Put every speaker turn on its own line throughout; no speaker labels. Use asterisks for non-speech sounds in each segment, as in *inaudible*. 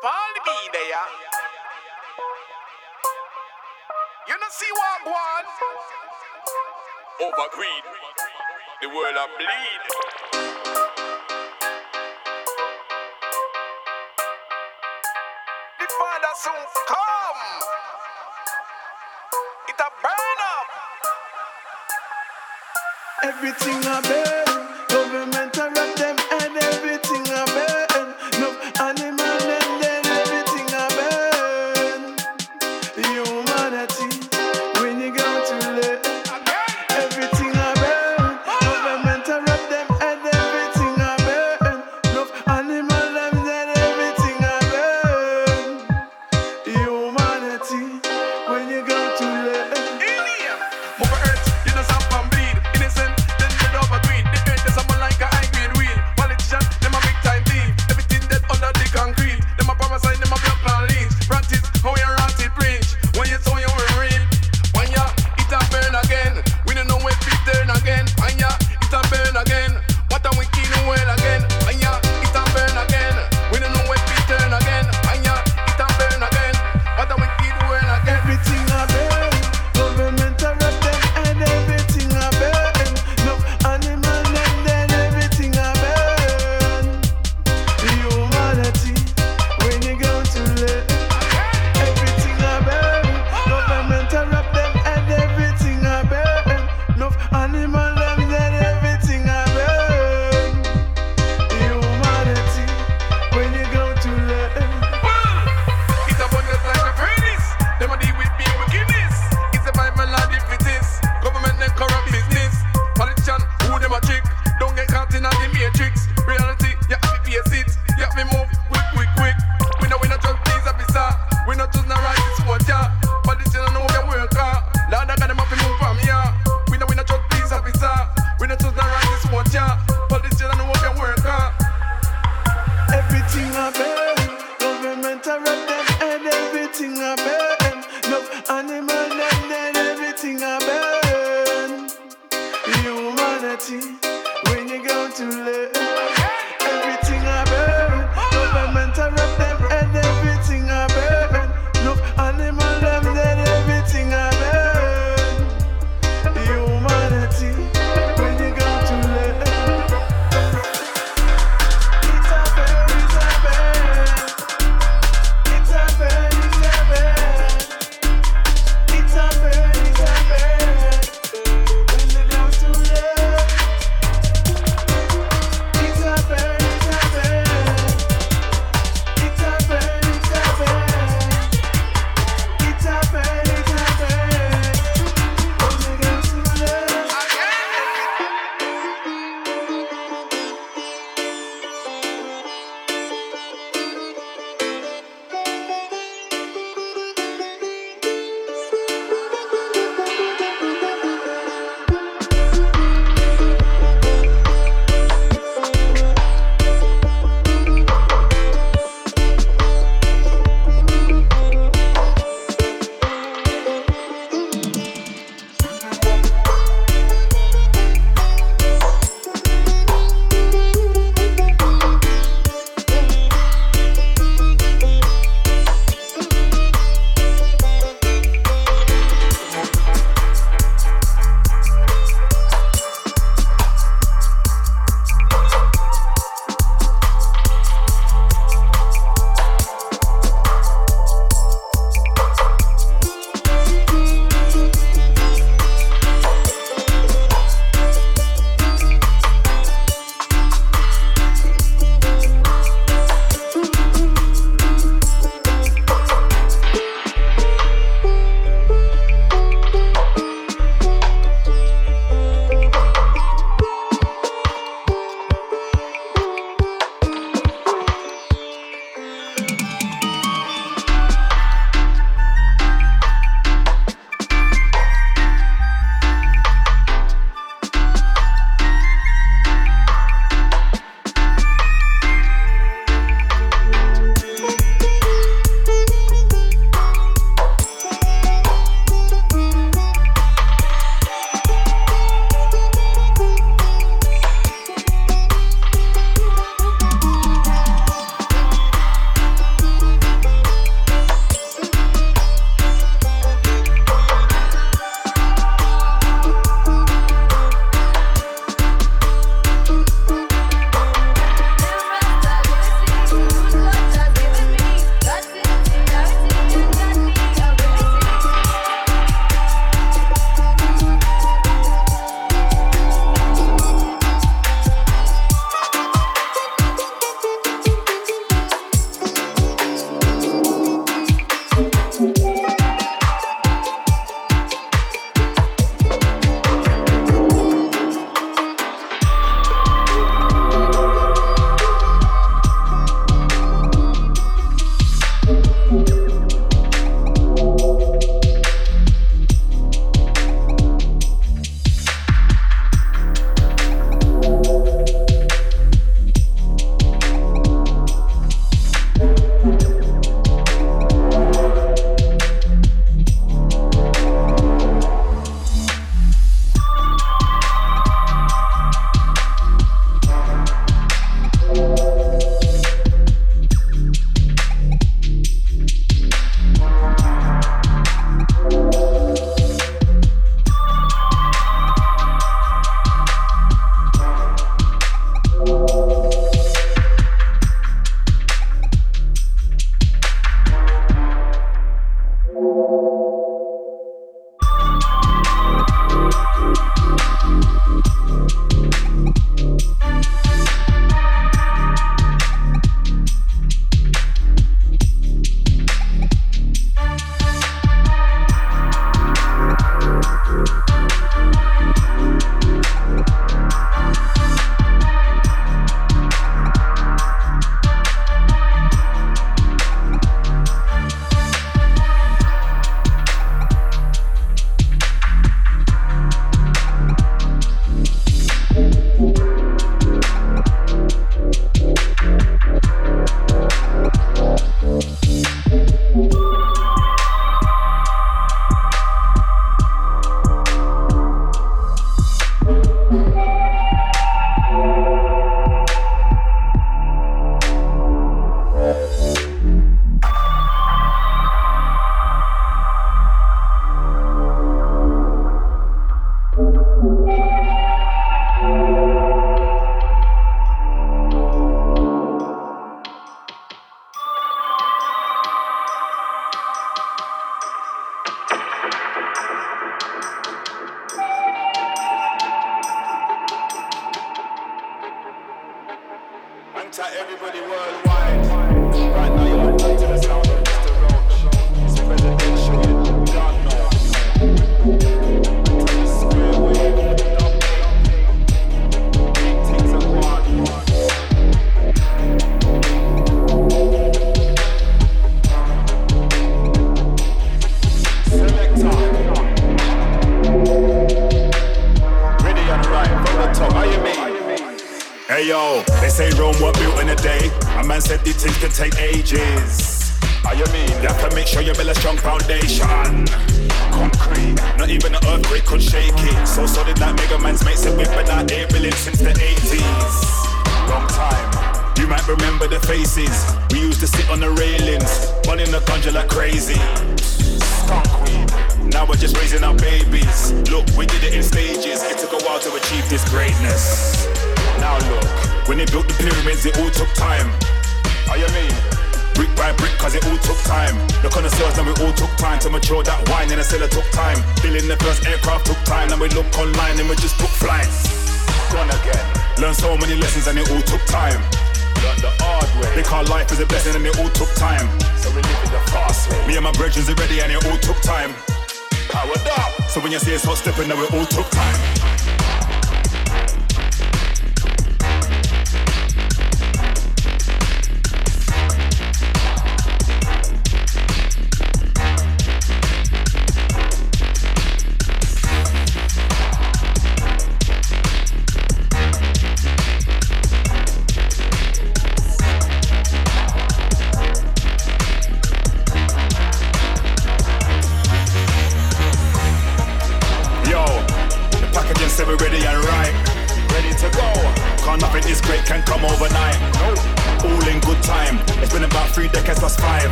Paul be there. You know see what go on? Over green, the world a bleed. The father soon come. It a burn up.
Everything
a burn.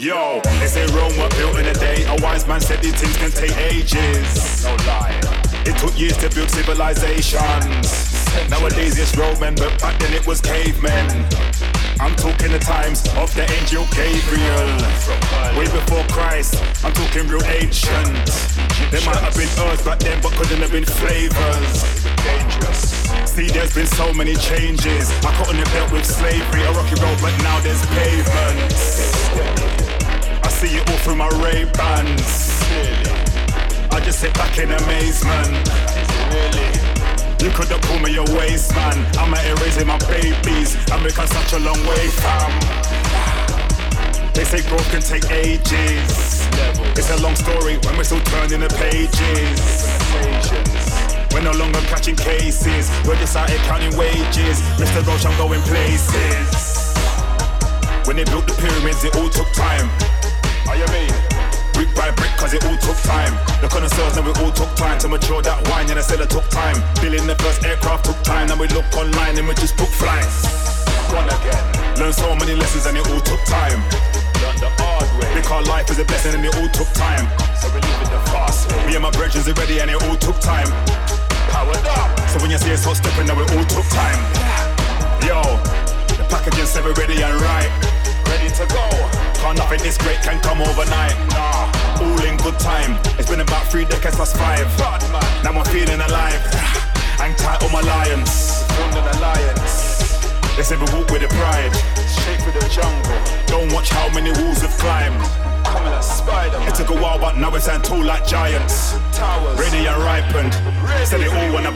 Yo, they say Rome were built in a day. A wise man said these things can take ages. No lie. It took years to build civilizations. Nowadays it's Roman, but back then it was cavemen. I'm talking the times of the angel Gabriel. Way before Christ, I'm talking real ancient. There might have been earth back then, but couldn't have been flavors. Dangerous. See, there's been so many changes. I couldn't have dealt with slavery, a rocky road, but now there's pavements. See it all through my Ray Bans. I just sit back in amazement. You could have pulled me a waste, man. I'm out here raising my babies. I'm making such a long way, fam. They say growth can take ages. It's a long story when we're still turning the pages. We're no longer catching cases. We're just out here counting wages. Mr. Roach, I'm going places. When they built the pyramids, it all took time. How you mean? Brick by brick, cause it all took time. The connoisseurs know it all took time to mature that wine, and I said it took time. Building the first aircraft took time, and we look online and we just book flights. One again. Learned so many lessons, and it all took time. Learned the hard way. Because life is a blessing, and it all took time. So we live it the fast way. Me and my brethren are ready, and it all took time powered up. So when you see us hot stepping, now we all took time. Yo, the packaging said ready and right. Ready to go. Can't nothing this great can come overnight. Nah, all in good time. It's been about three decades plus five. Now I'm feeling alive. *sighs* Hang tight on my lions. They said we walk with the pride. Straight through the jungle. Don't watch how many walls we've climbed.
Coming like.
It took a while, but now we stand tall like giants.
Towers.
Ready and ripened. Said it all on a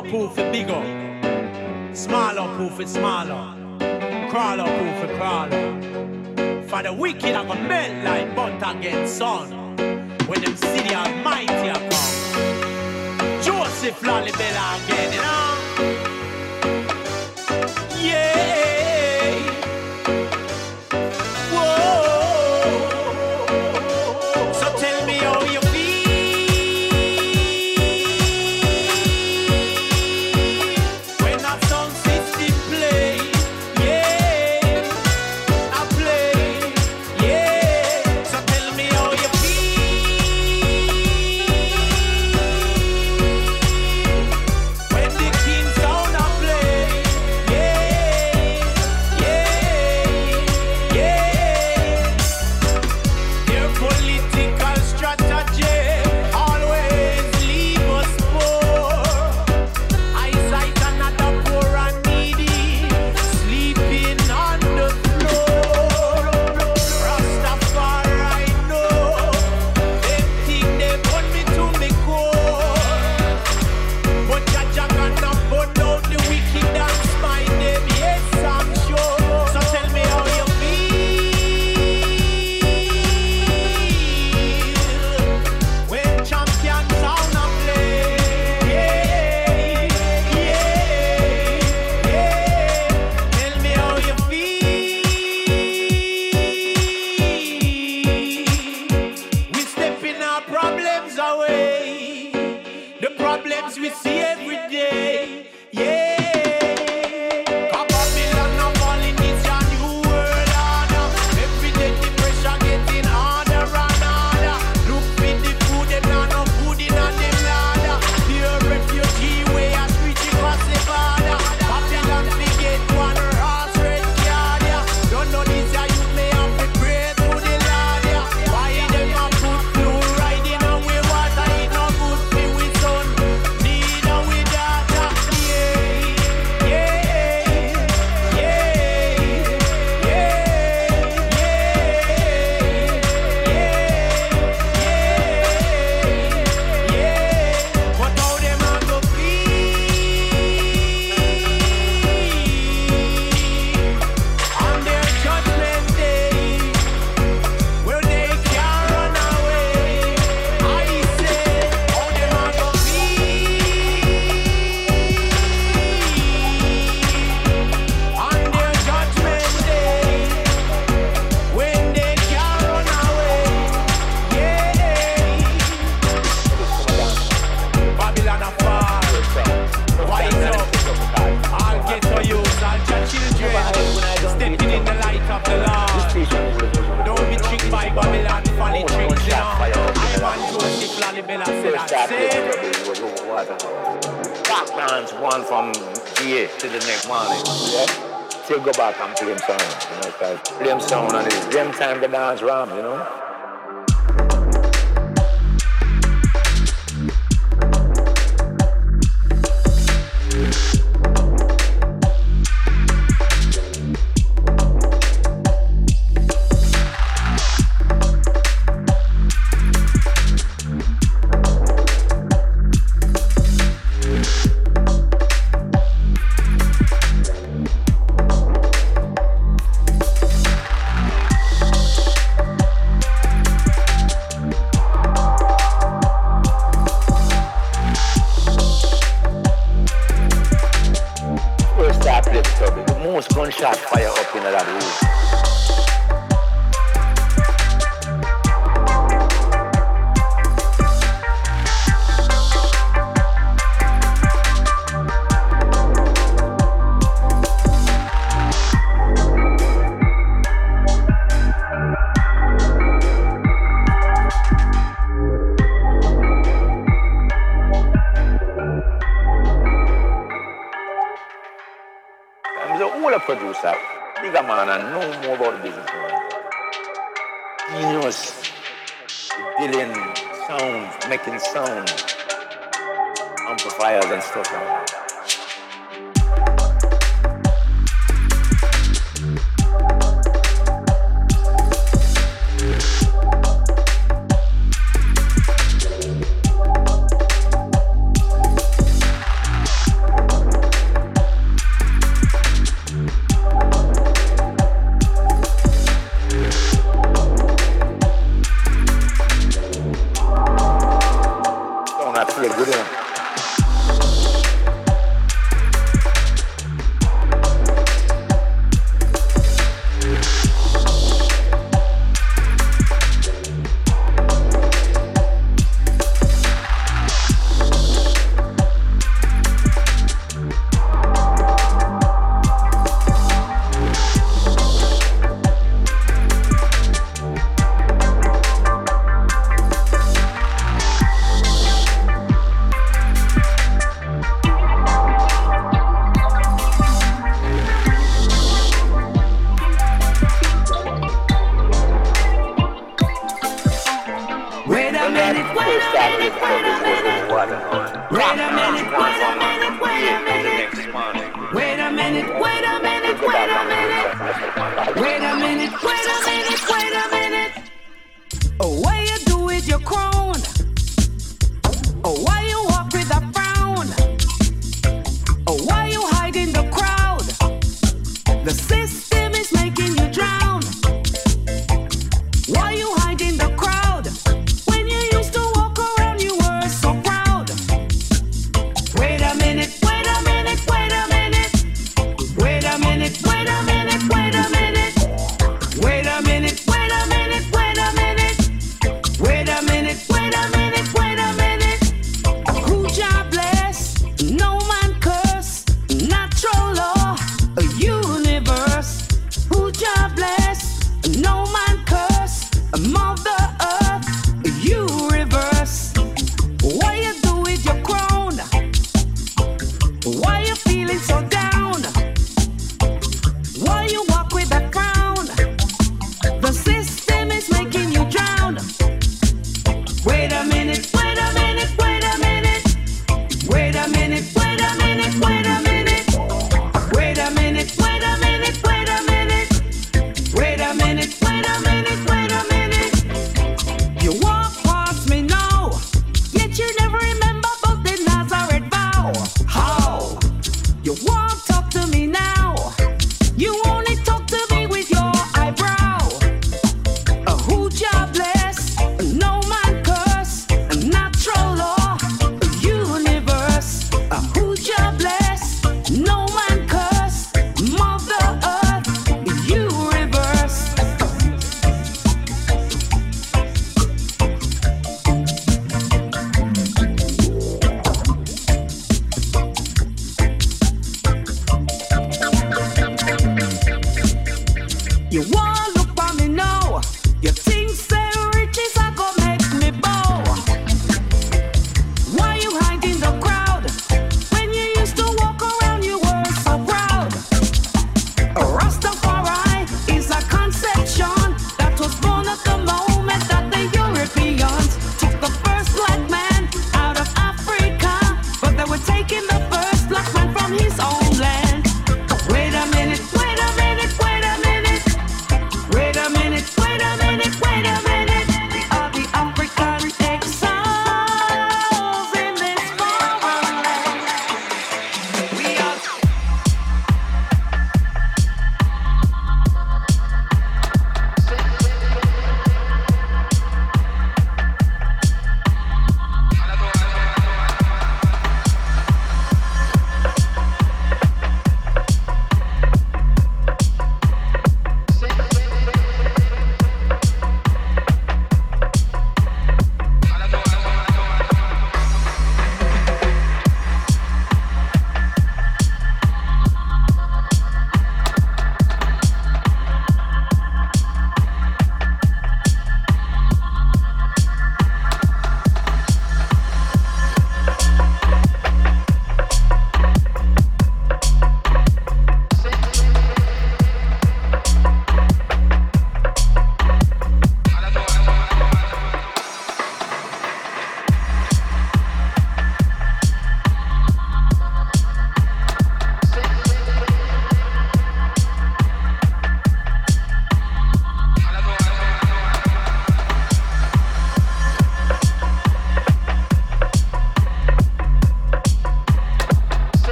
up poof it big up. Smaller poof it smaller. Crawler poof it crawler. For the wicked I go melt like butter against sun. When them see the almighty come. Joseph Lalibela again, you know.